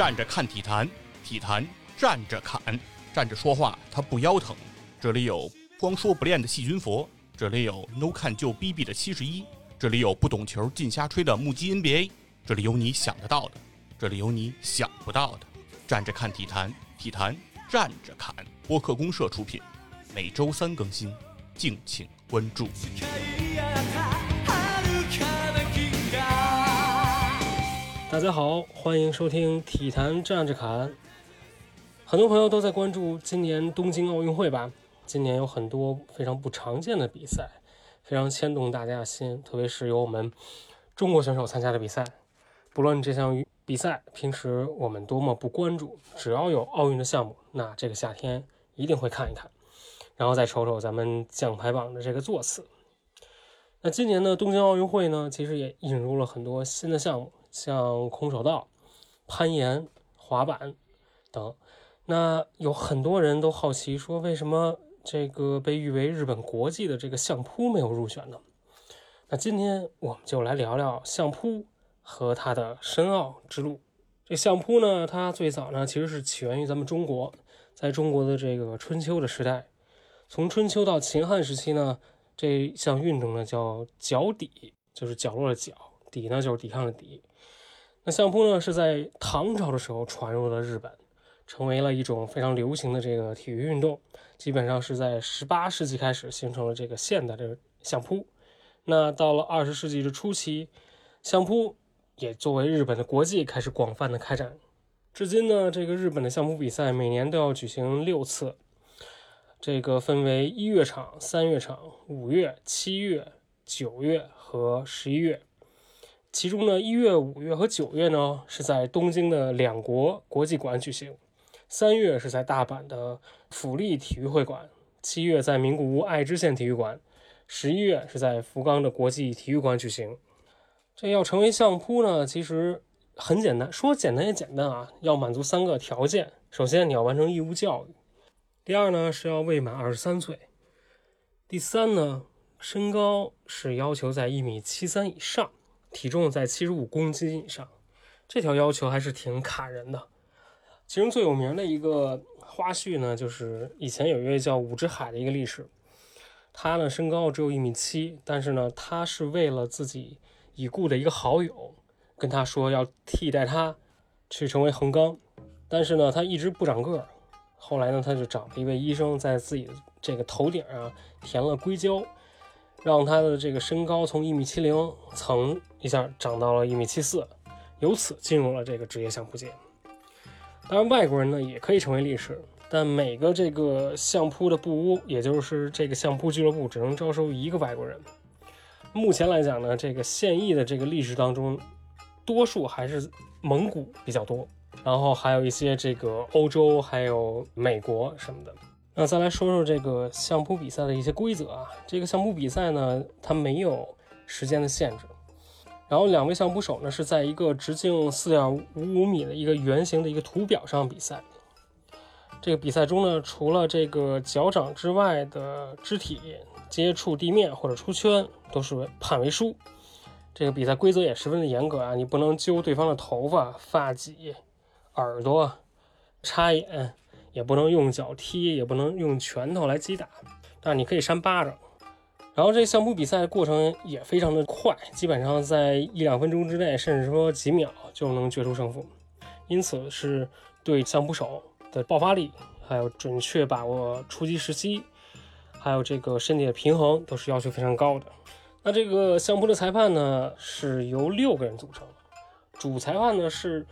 站着看体坛，体坛站着侃，站着说话他不腰疼。这里有光说不练的细菌佛，这里有 no 看就 bb 的七十一，这里有不懂球尽瞎吹的目击 NBA，这里有你想得到的，这里有你想不到的。站着看体坛，体坛站着侃。播客公社出品，每周三更新，敬请关注。大家好，欢迎收听体坛站着侃。很多朋友都在关注今年东京奥运会吧？今年有很多非常不常见的比赛，非常牵动大家的心，特别是有我们中国选手参加的比赛。不论这项比赛平时我们多么不关注，只要有奥运的项目，那这个夏天一定会看一看，然后再瞅瞅咱们奖牌榜的这个座次。那今年的东京奥运会呢，其实也引入了很多新的项目。像空手道、攀岩、滑板等，那有很多人都好奇说，为什么这个被誉为日本国际的这个相扑没有入选呢？那今天我们就来聊聊相扑和它的申奥之路。这相扑呢，它最早呢其实是起源于咱们中国，在中国的这个春秋的时代，从春秋到秦汉时期呢，这项运动呢叫脚底，就是角落的角，底呢就是抵抗的底。相扑呢，是在唐朝的时候传入了日本，成为了一种非常流行的这个体育运动。基本上是在十八世纪开始形成了这个现代的相扑。那到了二十世纪的初期，相扑也作为日本的国际开始广泛的开展。至今呢，这个日本的相扑比赛每年都要举行六次，这个分为一月场、三月场、五月、七月、九月和十一月。其中呢，一月、五月和九月呢是在东京的两国国际馆举行，三月是在大阪的府立体育会馆，七月在名古屋爱知县体育馆，十一月是在福冈的国际体育馆举行。这要成为相扑呢，其实很简单，说简单也简单啊，要满足三个条件：首先你要完成义务教育；第二呢是要未满二十三岁；第三呢，身高是要求在一米七三以上。体重在七十五公斤以上，这条要求还是挺卡人的。其中最有名的一个花絮呢，就是以前有一位叫武之海的一个历史，他呢身高只有一米七，但是呢他是为了自己已故的一个好友，跟他说要替代他去成为横纲，但是呢他一直不长个儿。后来呢他就找了一位医生，在自己这个头顶啊填了硅胶。让他的这个身高从一米七零蹭一下长到了一米七四，由此进入了这个职业相扑界。当然，外国人呢也可以成为力士，但每个这个相扑的部屋，也就是这个相扑俱乐部，只能招收一个外国人。目前来讲呢，这个现役的这个力士当中，多数还是蒙古比较多，然后还有一些这个欧洲，还有美国什么的。那再来说说这个相扑比赛的一些规则啊。这个相扑比赛呢，它没有时间的限制。然后两位相扑手呢是在一个直径四点五五米的一个圆形的一个图表上比赛。这个比赛中呢，除了这个脚掌之外的肢体接触地面或者出圈，都是判为输。这个比赛规则也十分的严格啊，你不能揪对方的头发、发髻、耳朵、插眼。也不能用脚踢，也不能用拳头来击打，但是你可以扇巴掌。然后这相扑比赛的过程也非常的快，基本上在一两分钟之内，甚至说几秒就能决出胜负。因此是对相扑手的爆发力，还有准确把握出击时机，还有这个身体的平衡，都是要求非常高的。那这个相扑的裁判呢，是由六个人组成，主裁判呢是。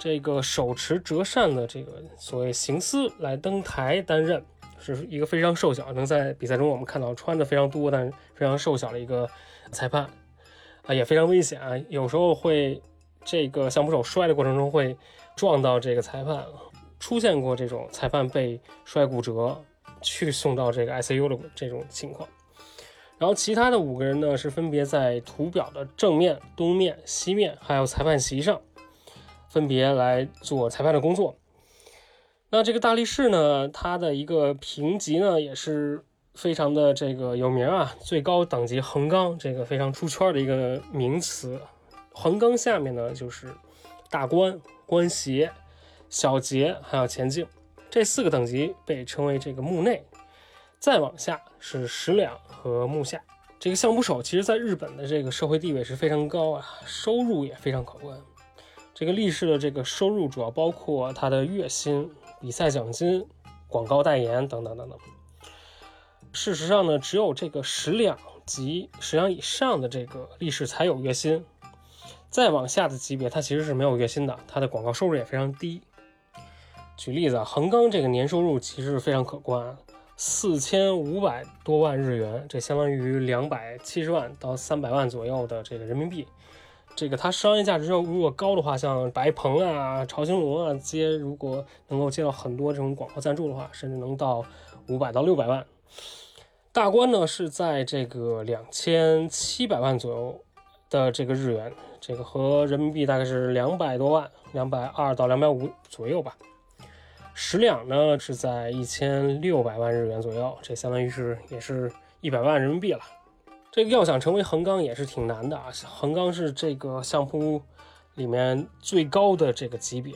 这个手持折扇的这个所谓行司来登台担任，是一个非常瘦小，能在比赛中我们看到穿的非常多，但非常瘦小的一个裁判啊，也非常危险啊，有时候会这个相扑手摔的过程中会撞到这个裁判，出现过这种裁判被摔骨折去送到这个 ICU 的这种情况。然后其他的五个人呢是分别在图表的正面、东面、西面，还有裁判席上。分别来做裁判的工作。那这个大力士呢，他的一个评级呢也是非常的这个有名啊，最高等级横纲，这个非常出圈的一个名词。横纲下面呢就是大关、关斜，小节还有前进，这四个等级被称为这个目内。再往下是十两和目下。这个相扑手其实在日本的这个社会地位是非常高啊，收入也非常可观。这个力士的这个收入主要包括他的月薪、比赛奖金、广告代言等等等等。事实上呢，只有这个十两级、十两以上的这个力士才有月薪，再往下的级别他其实是没有月薪的，他的广告收入也非常低。举例子啊，横纲这个年收入其实是非常可观，四千五百多万日元，这相当于两百七十万到三百万左右的这个人民币。这个它商业价值要如果高的话，像白鹏啊、朝兴龙啊接，如果能够接到很多这种广告赞助的话，甚至能到五百到六百万。大关呢是在这个两千七百万左右的这个日元，这个和人民币大概是两百多万，两百二到两百五左右吧。十两呢是在一千六百万日元左右，这相当于是也是一百万人民币了。这个要想成为横纲也是挺难的啊，横纲是这个相扑里面最高的这个级别，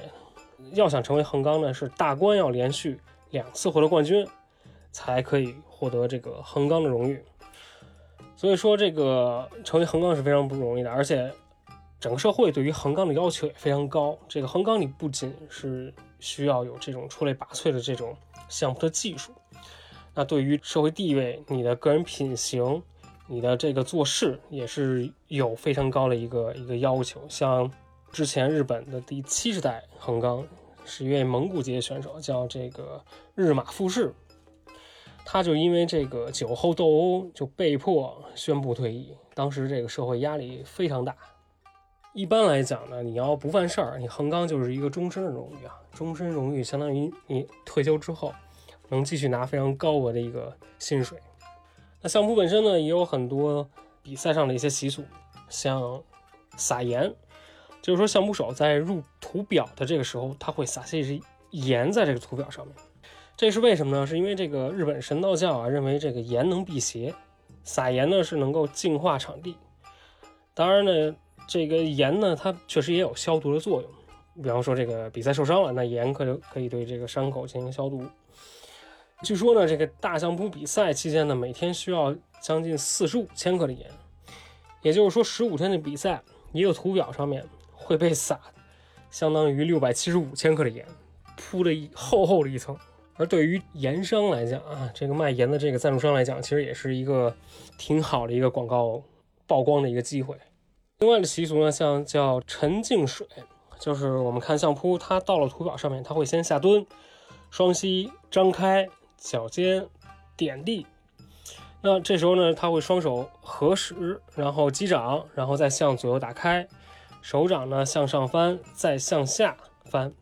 要想成为横纲呢是大关要连续两次获得冠军。才可以获得这个横纲的荣誉，所以说这个成为横纲是非常不容易的，而且整个社会对于横纲的要求也非常高。这个横纲你不仅是需要有这种出类拔萃的这种相扑的技术，那对于社会地位、你的个人品行、你的这个做事也是有非常高的一个一个要求。像之前日本的第七十代横纲是一位蒙古籍选手，叫这个日马富士。他就因为这个酒后斗殴，就被迫宣布退役。当时这个社会压力非常大。一般来讲呢，你要不犯事儿，你横纲就是一个终身的荣誉啊。终身荣誉相当于你退休之后能继续拿非常高额的一个薪水。那相扑本身呢，也有很多比赛上的一些习俗，像撒盐，就是说相扑手在入图表的这个时候，他会撒些盐在这个图表上面。这是为什么呢？是因为这个日本神道教啊认为这个盐能辟邪，撒盐呢是能够净化场地。当然呢，这个盐呢它确实也有消毒的作用。比方说这个比赛受伤了，那盐可可以对这个伤口进行消毒。据说呢，这个大相扑比赛期间呢，每天需要将近四十五千克的盐，也就是说十五天的比赛，一个图表上面会被撒相当于六百七十五千克的盐，铺了一厚厚的一层。而对于盐商来讲啊，这个卖盐的这个赞助商来讲，其实也是一个挺好的一个广告曝光的一个机会。另外的习俗呢，像叫沉净水，就是我们看相扑，它到了图表上面，它会先下蹲，双膝张开，脚尖点地。那这时候呢，他会双手合十，然后击掌，然后再向左右打开，手掌呢向上翻，再向下翻。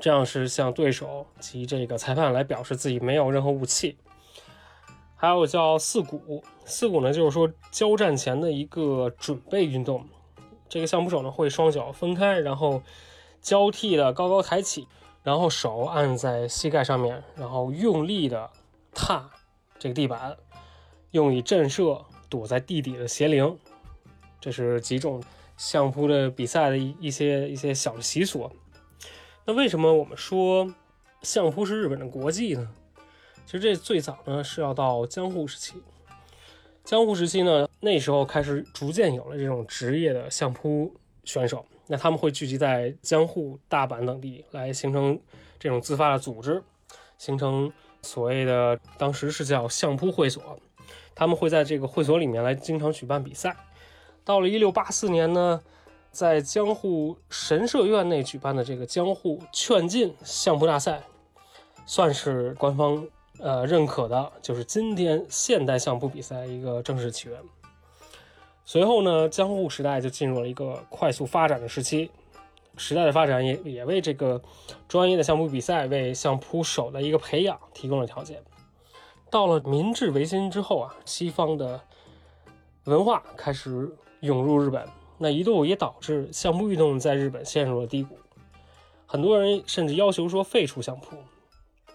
这样是向对手及这个裁判来表示自己没有任何武器。还有叫四股，四股呢就是说交战前的一个准备运动。这个相扑手呢会双脚分开，然后交替的高高抬起，然后手按在膝盖上面，然后用力的踏这个地板，用以震慑躲在地底的邪灵。这是几种相扑的比赛的一一些一些小的习俗。那为什么我们说相扑是日本的国技呢？其实这最早呢是要到江户时期。江户时期呢，那时候开始逐渐有了这种职业的相扑选手。那他们会聚集在江户、大阪等地，来形成这种自发的组织，形成所谓的当时是叫相扑会所。他们会在这个会所里面来经常举办比赛。到了一六八四年呢。在江户神社院内举办的这个江户劝进相扑大赛，算是官方呃认可的，就是今天现代相扑比赛一个正式起源。随后呢，江户时代就进入了一个快速发展的时期，时代的发展也也为这个专业的相扑比赛为相扑手的一个培养提供了条件。到了明治维新之后啊，西方的文化开始涌入日本。那一度也导致相扑运动在日本陷入了低谷，很多人甚至要求说废除相扑。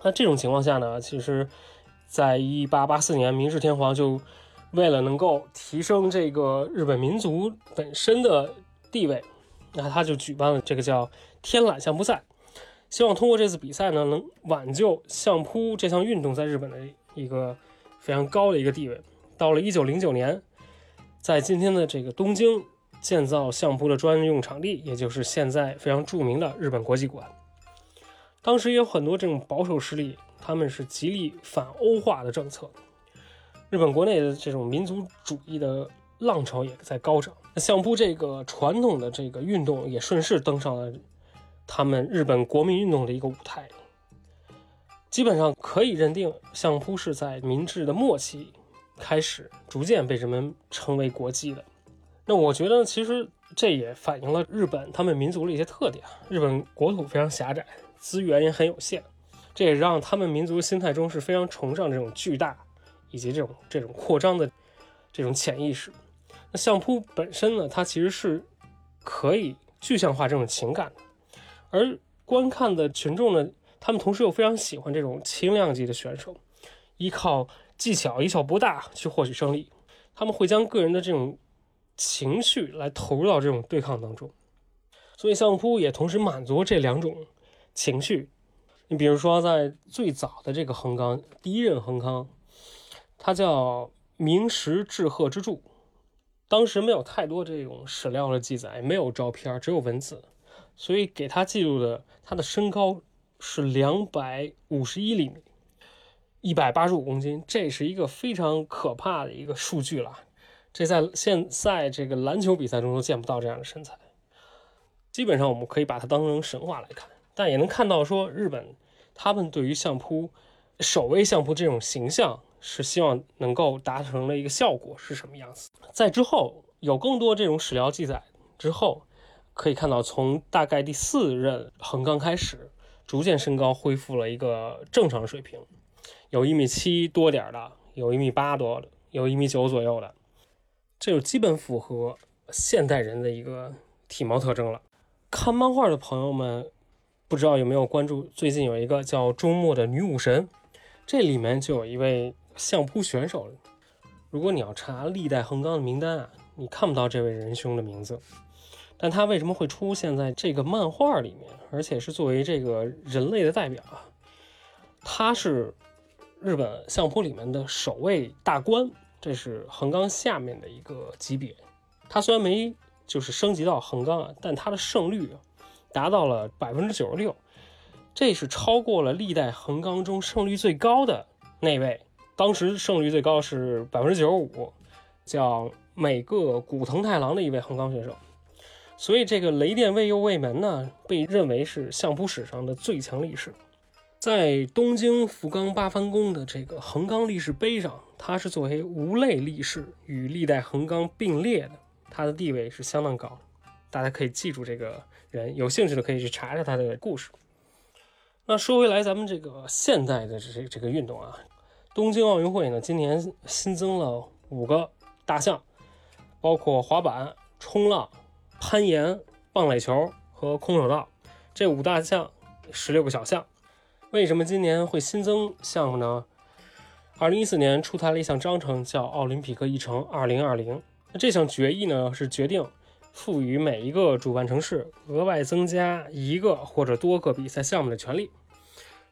那这种情况下呢，其实，在一八八四年，明治天皇就为了能够提升这个日本民族本身的地位，那他就举办了这个叫天揽相扑赛。希望通过这次比赛呢，能挽救相扑这项运动在日本的一个非常高的一个地位。到了一九零九年，在今天的这个东京建造相扑的专用场地，也就是现在非常著名的日本国际馆。当时也有很多这种保守势力，他们是极力反欧化的政策。日本国内的这种民族主义的浪潮也在高涨，相扑这个传统的这个运动也顺势登上了他们日本国民运动的一个舞台。基本上可以认定，相扑是在明治的末期开始逐渐被人们称为国际的。那我觉得，其实这也反映了日本他们民族的一些特点。日本国土非常狭窄，资源也很有限，这也让他们民族心态中是非常崇尚这种巨大。以及这种这种扩张的这种潜意识，那相扑本身呢，它其实是可以具象化这种情感的，而观看的群众呢，他们同时又非常喜欢这种轻量级的选手，依靠技巧以小博大去获取胜利，他们会将个人的这种情绪来投入到这种对抗当中，所以相扑也同时满足这两种情绪。你比如说，在最早的这个横纲第一任横纲。它叫明石志贺之助，当时没有太多这种史料的记载，没有照片，只有文字，所以给他记录的他的身高是两百五十一厘米，一百八十五公斤，这是一个非常可怕的一个数据了。这在现在这个篮球比赛中都见不到这样的身材，基本上我们可以把它当成神话来看，但也能看到说日本他们对于相扑守卫相扑这种形象。是希望能够达成的一个效果是什么样子？在之后有更多这种史料记载之后，可以看到从大概第四任横纲开始，逐渐身高恢复了一个正常水平，有一米七多点的，有一米八多的，有一米九左右的，这就基本符合现代人的一个体貌特征了。看漫画的朋友们，不知道有没有关注最近有一个叫《周末的女武神》，这里面就有一位。相扑选手，如果你要查历代横纲的名单啊，你看不到这位仁兄的名字，但他为什么会出现在这个漫画里面，而且是作为这个人类的代表啊？他是日本相扑里面的首位大官，这是横纲下面的一个级别。他虽然没就是升级到横纲啊，但他的胜率达到了百分之九十六，这是超过了历代横纲中胜率最高的那位。当时胜率最高是百分之九十五，叫每个古藤太郎的一位横纲选手，所以这个雷电卫右卫门呢，被认为是相扑史上的最强力士。在东京福冈八幡宫的这个横纲力士碑上，他是作为无类力士与历代横纲并列的，他的地位是相当高。大家可以记住这个人，有兴趣的可以去查查他的故事。那说回来，咱们这个现代的这这个运动啊。东京奥运会呢，今年新增了五个大项，包括滑板、冲浪、攀岩、棒垒球和空手道。这五大项，十六个小项。为什么今年会新增项目呢？二零一四年出台了一项章程，叫《奥林匹克议程二零二零》。那这项决议呢，是决定赋予每一个主办城市额外增加一个或者多个比赛项目的权利。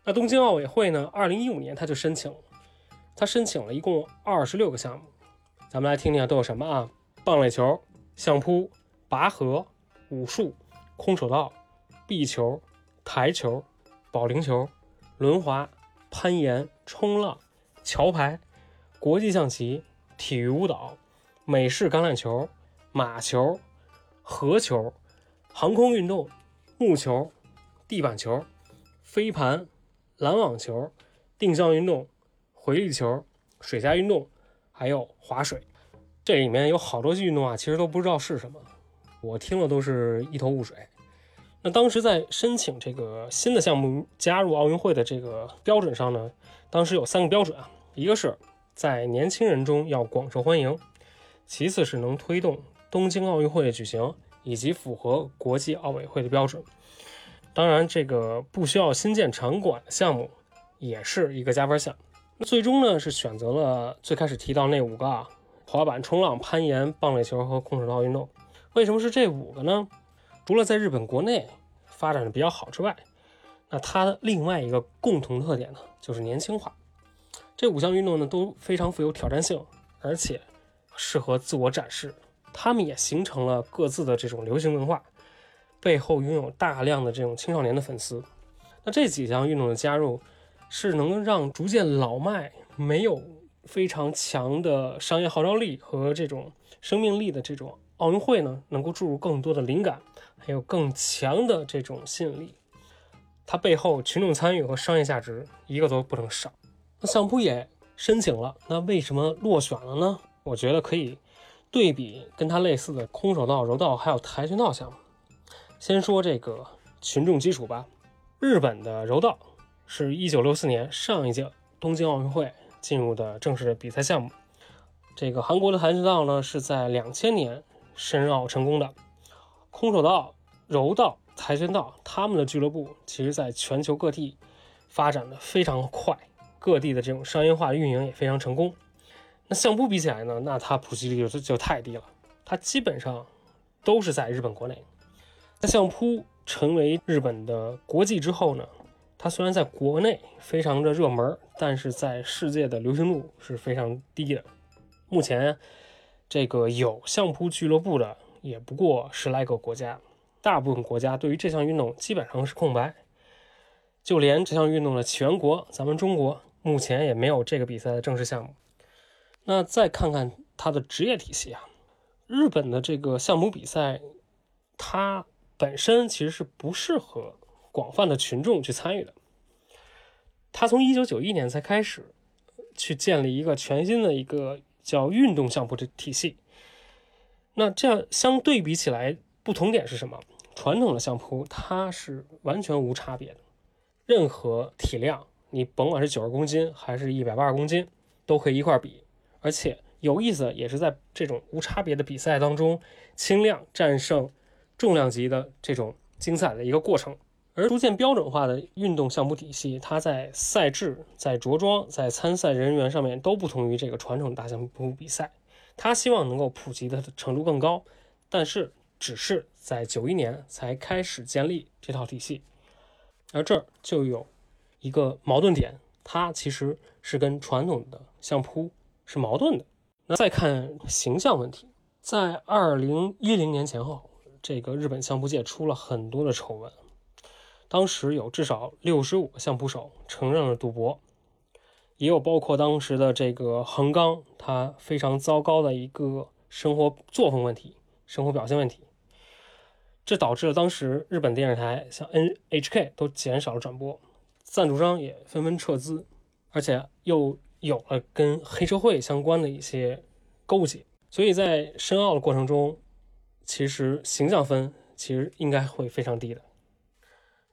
那东京奥委会呢，二零一五年他就申请。他申请了一共二十六个项目，咱们来听听都有什么啊？棒垒球、相扑、拔河、武术、空手道、壁球、台球、保龄球、轮滑、攀岩、冲浪、桥牌、国际象棋、体育舞蹈、美式橄榄球、马球、合球、航空运动、木球、地板球、飞盘、篮网球、定向运动。回力球、水下运动，还有划水，这里面有好多运动啊，其实都不知道是什么，我听了都是一头雾水。那当时在申请这个新的项目加入奥运会的这个标准上呢，当时有三个标准啊，一个是在年轻人中要广受欢迎，其次是能推动东京奥运会的举行，以及符合国际奥委会的标准。当然，这个不需要新建场馆的项目也是一个加分项。那最终呢，是选择了最开始提到那五个啊，滑板、冲浪、攀岩、棒垒球和空手道运动。为什么是这五个呢？除了在日本国内发展的比较好之外，那它另外一个共同特点呢，就是年轻化。这五项运动呢都非常富有挑战性，而且适合自我展示。他们也形成了各自的这种流行文化，背后拥有大量的这种青少年的粉丝。那这几项运动的加入，是能让逐渐老迈、没有非常强的商业号召力和这种生命力的这种奥运会呢，能够注入更多的灵感，还有更强的这种吸引力。它背后群众参与和商业价值一个都不能少。那相扑也申请了，那为什么落选了呢？我觉得可以对比跟它类似的空手道、柔道还有跆拳道项目。先说这个群众基础吧。日本的柔道是一九六四年上一届东京奥运会进入的正式的比赛项目。这个韩国的跆拳道呢是在两千年申奥成功的。空手道、柔道。跆拳道，他们的俱乐部其实在全球各地发展的非常快，各地的这种商业化运营也非常成功。那相扑比起来呢，那它普及率就就太低了，它基本上都是在日本国内。那相扑成为日本的国际之后呢，它虽然在国内非常的热门，但是在世界的流行度是非常低的。目前这个有相扑俱乐部的也不过十来个国家。大部分国家对于这项运动基本上是空白，就连这项运动的起源国咱们中国目前也没有这个比赛的正式项目。那再看看它的职业体系啊，日本的这个项目比赛，它本身其实是不适合广泛的群众去参与的。它从一九九一年才开始去建立一个全新的一个叫运动相扑的体系。那这样相对比起来，不同点是什么？传统的相扑，它是完全无差别的，任何体量，你甭管是九十公斤还是一百八十公斤，都可以一块比。而且有意思，也是在这种无差别的比赛当中，轻量战胜重量级的这种精彩的一个过程。而逐渐标准化的运动相扑体系，它在赛制、在着装、在参赛人员上面都不同于这个传统大相扑比赛。它希望能够普及的程度更高，但是。只是在九一年才开始建立这套体系，而这儿就有一个矛盾点，它其实是跟传统的相扑是矛盾的。那再看形象问题，在二零一零年前后，这个日本相扑界出了很多的丑闻，当时有至少六十五个相扑手承认了赌博，也有包括当时的这个横纲他非常糟糕的一个生活作风问题。生活表现问题，这导致了当时日本电视台像 NHK 都减少了转播，赞助商也纷纷撤资，而且又有了跟黑社会相关的一些勾结，所以在申奥的过程中，其实形象分其实应该会非常低的。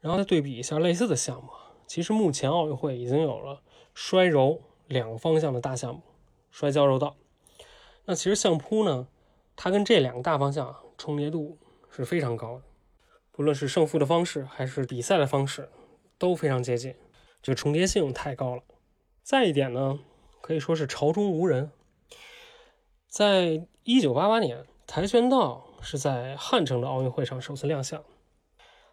然后再对比一下类似的项目，其实目前奥运会已经有了摔柔两个方向的大项目，摔跤柔道。那其实相扑呢？它跟这两个大方向重叠度是非常高的，不论是胜负的方式还是比赛的方式都非常接近，这个重叠性太高了。再一点呢，可以说是朝中无人。在一九八八年，跆拳道是在汉城的奥运会上首次亮相。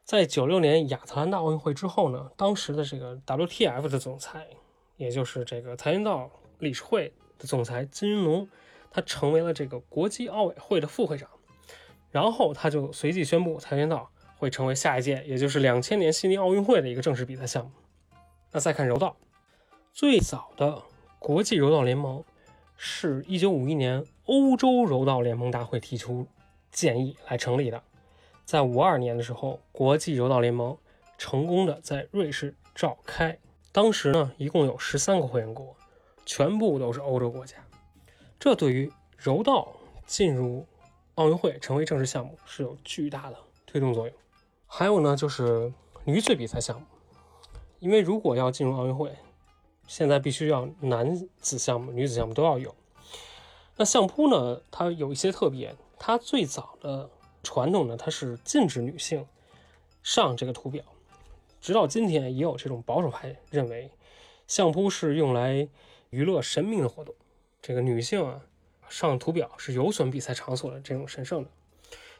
在九六年亚特兰大奥运会之后呢，当时的这个 WTF 的总裁，也就是这个跆拳道理事会的总裁金云龙。他成为了这个国际奥委会的副会长，然后他就随即宣布跆拳道会成为下一届，也就是两千年悉尼奥运会的一个正式比赛项目。那再看柔道，最早的国际柔道联盟是一九五一年欧洲柔道联盟大会提出建议来成立的，在五二年的时候，国际柔道联盟成功的在瑞士召开，当时呢一共有十三个会员国，全部都是欧洲国家。这对于柔道进入奥运会成为正式项目是有巨大的推动作用。还有呢，就是女子比赛项目，因为如果要进入奥运会，现在必须要男子项目、女子项目都要有。那相扑呢，它有一些特别，它最早的传统呢，它是禁止女性上这个图表，直到今天也有这种保守派认为，相扑是用来娱乐神明的活动。这个女性啊，上图表是有损比赛场所的这种神圣的。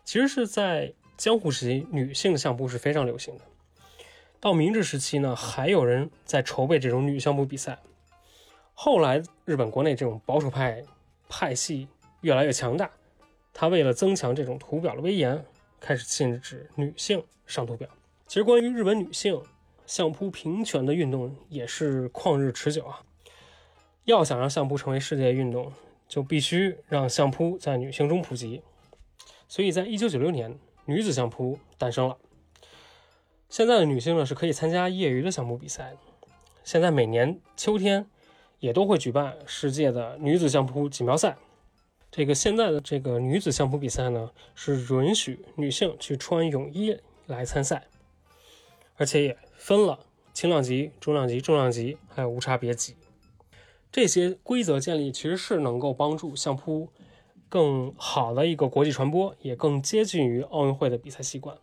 其实是在江户时期，女性相扑是非常流行的。到明治时期呢，还有人在筹备这种女相扑比赛。后来日本国内这种保守派派系越来越强大，他为了增强这种图表的威严，开始禁止女性上图表。其实关于日本女性相扑平权的运动也是旷日持久啊。要想让相扑成为世界运动，就必须让相扑在女性中普及。所以在一九九六年，女子相扑诞生了。现在的女性呢是可以参加业余的相扑比赛。现在每年秋天也都会举办世界的女子相扑锦标赛。这个现在的这个女子相扑比赛呢是允许女性去穿泳衣来参赛，而且也分了轻量级、中量级、重量级，还有无差别级。这些规则建立其实是能够帮助相扑更好的一个国际传播，也更接近于奥运会的比赛习惯。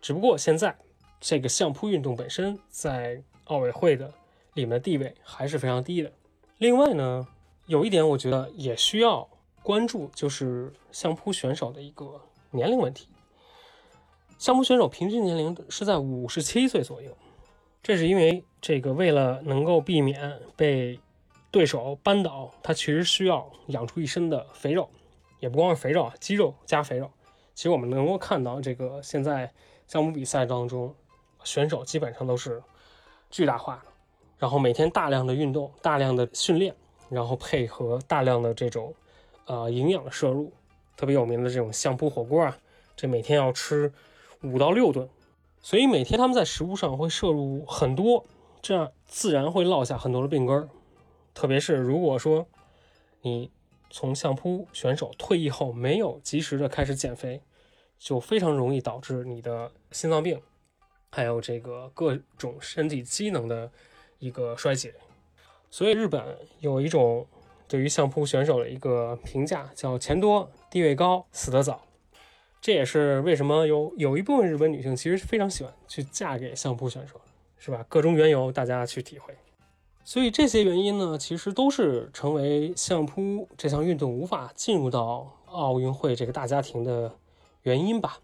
只不过现在这个相扑运动本身在奥委会的里面的地位还是非常低的。另外呢，有一点我觉得也需要关注，就是相扑选手的一个年龄问题。相扑选手平均年龄是在五十七岁左右，这是因为这个为了能够避免被对手扳倒，他其实需要养出一身的肥肉，也不光是肥肉啊，肌肉加肥肉。其实我们能够看到，这个现在项目比赛当中，选手基本上都是巨大化的，然后每天大量的运动、大量的训练，然后配合大量的这种呃营养的摄入，特别有名的这种相扑火锅啊，这每天要吃五到六顿，所以每天他们在食物上会摄入很多，这样自然会落下很多的病根儿。特别是如果说你从相扑选手退役后没有及时的开始减肥，就非常容易导致你的心脏病，还有这个各种身体机能的一个衰竭。所以日本有一种对于相扑选手的一个评价，叫钱多地位高，死得早。这也是为什么有有一部分日本女性其实是非常喜欢去嫁给相扑选手，是吧？各种缘由，大家去体会。所以这些原因呢，其实都是成为相扑这项运动无法进入到奥运会这个大家庭的原因吧。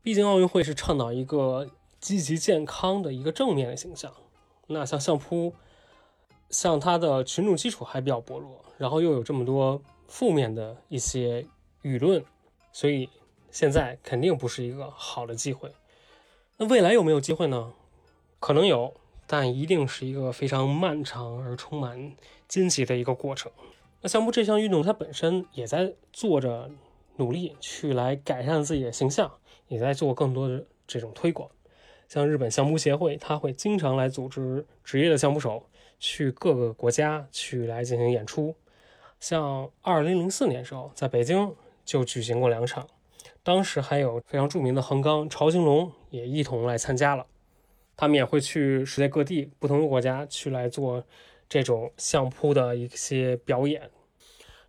毕竟奥运会是倡导一个积极健康的一个正面的形象。那像相扑，像他的群众基础还比较薄弱，然后又有这么多负面的一些舆论，所以现在肯定不是一个好的机会。那未来有没有机会呢？可能有。但一定是一个非常漫长而充满惊喜的一个过程。那相扑这项运动，它本身也在做着努力去来改善自己的形象，也在做更多的这种推广。像日本相扑协会，它会经常来组织职业的相扑手去各个国家去来进行演出。像二零零四年时候，在北京就举行过两场，当时还有非常著名的横纲曹兴龙也一同来参加了。他们也会去世界各地不同的国家去来做这种相扑的一些表演。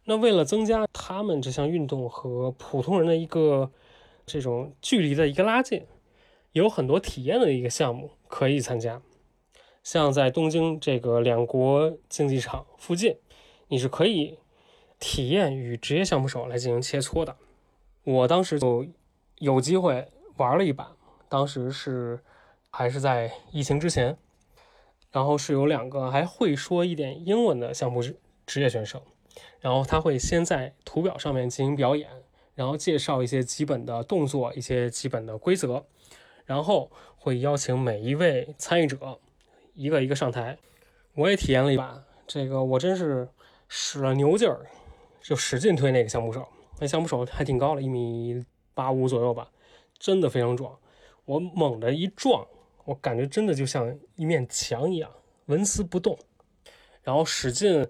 那为了增加他们这项运动和普通人的一个这种距离的一个拉近，有很多体验的一个项目可以参加。像在东京这个两国竞技场附近，你是可以体验与职业项目手来进行切磋的。我当时就有机会玩了一把，当时是。还是在疫情之前，然后是有两个还会说一点英文的项目职业选手，然后他会先在图表上面进行表演，然后介绍一些基本的动作、一些基本的规则，然后会邀请每一位参与者一个一个上台。我也体验了一把，这个我真是使了牛劲儿，就使劲推那个相扑手，那相扑手还挺高的，一米八五左右吧，真的非常壮。我猛地一撞。我感觉真的就像一面墙一样纹丝不动，然后使劲，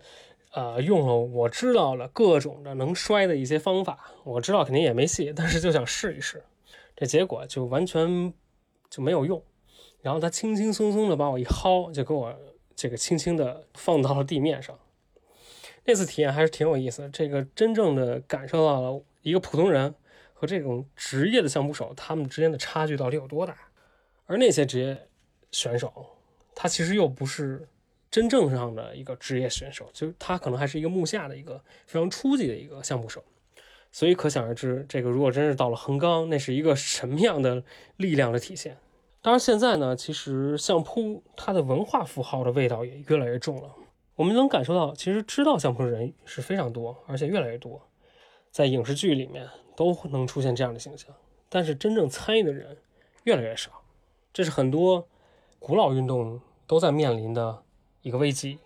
呃，用了我知道了各种的能摔的一些方法，我知道肯定也没戏，但是就想试一试，这结果就完全就没有用。然后他轻轻松松的把我一薅，就给我这个轻轻的放到了地面上。那次体验还是挺有意思的，这个真正的感受到了一个普通人和这种职业的相扑手他们之间的差距到底有多大。而那些职业选手，他其实又不是真正上的一个职业选手，就是他可能还是一个木下的一个非常初级的一个相扑手，所以可想而知，这个如果真是到了横纲，那是一个什么样的力量的体现？当然，现在呢，其实相扑它的文化符号的味道也越来越重了。我们能感受到，其实知道相扑的人是非常多，而且越来越多，在影视剧里面都能出现这样的形象。但是真正参与的人越来越少，这是很多古老运动都在面临的一个危机。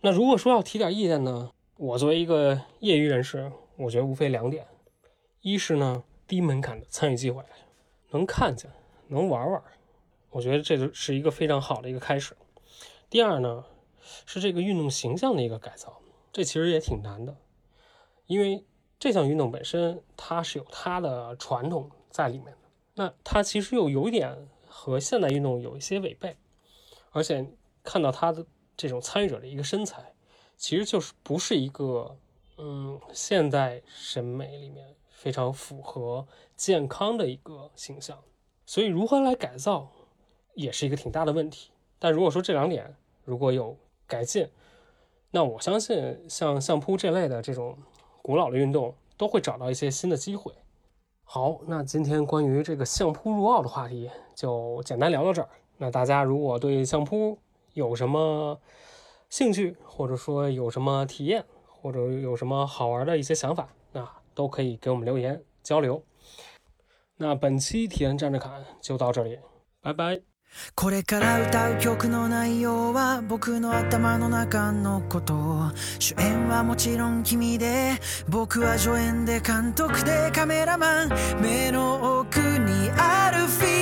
那如果说要提点意见呢，我作为一个业余人士，我觉得无非两点：一是呢，低门槛的参与机会，能看见，能玩玩。我觉得这就是一个非常好的一个开始。第二呢，是这个运动形象的一个改造，这其实也挺难的，因为这项运动本身它是有它的传统在里面的，那它其实又有一点和现代运动有一些违背，而且看到它的这种参与者的一个身材，其实就是不是一个嗯现代审美里面非常符合健康的一个形象，所以如何来改造？也是一个挺大的问题，但如果说这两点如果有改进，那我相信像相扑这类的这种古老的运动都会找到一些新的机会。好，那今天关于这个相扑入奥的话题就简单聊到这儿。那大家如果对相扑有什么兴趣，或者说有什么体验，或者有什么好玩的一些想法，那都可以给我们留言交流。那本期体验站着看就到这里，拜拜。これから歌う曲の内容は僕の頭の中のこと。主演はもちろん君で。僕は助演で監督でカメラマン。目の奥にあるフィル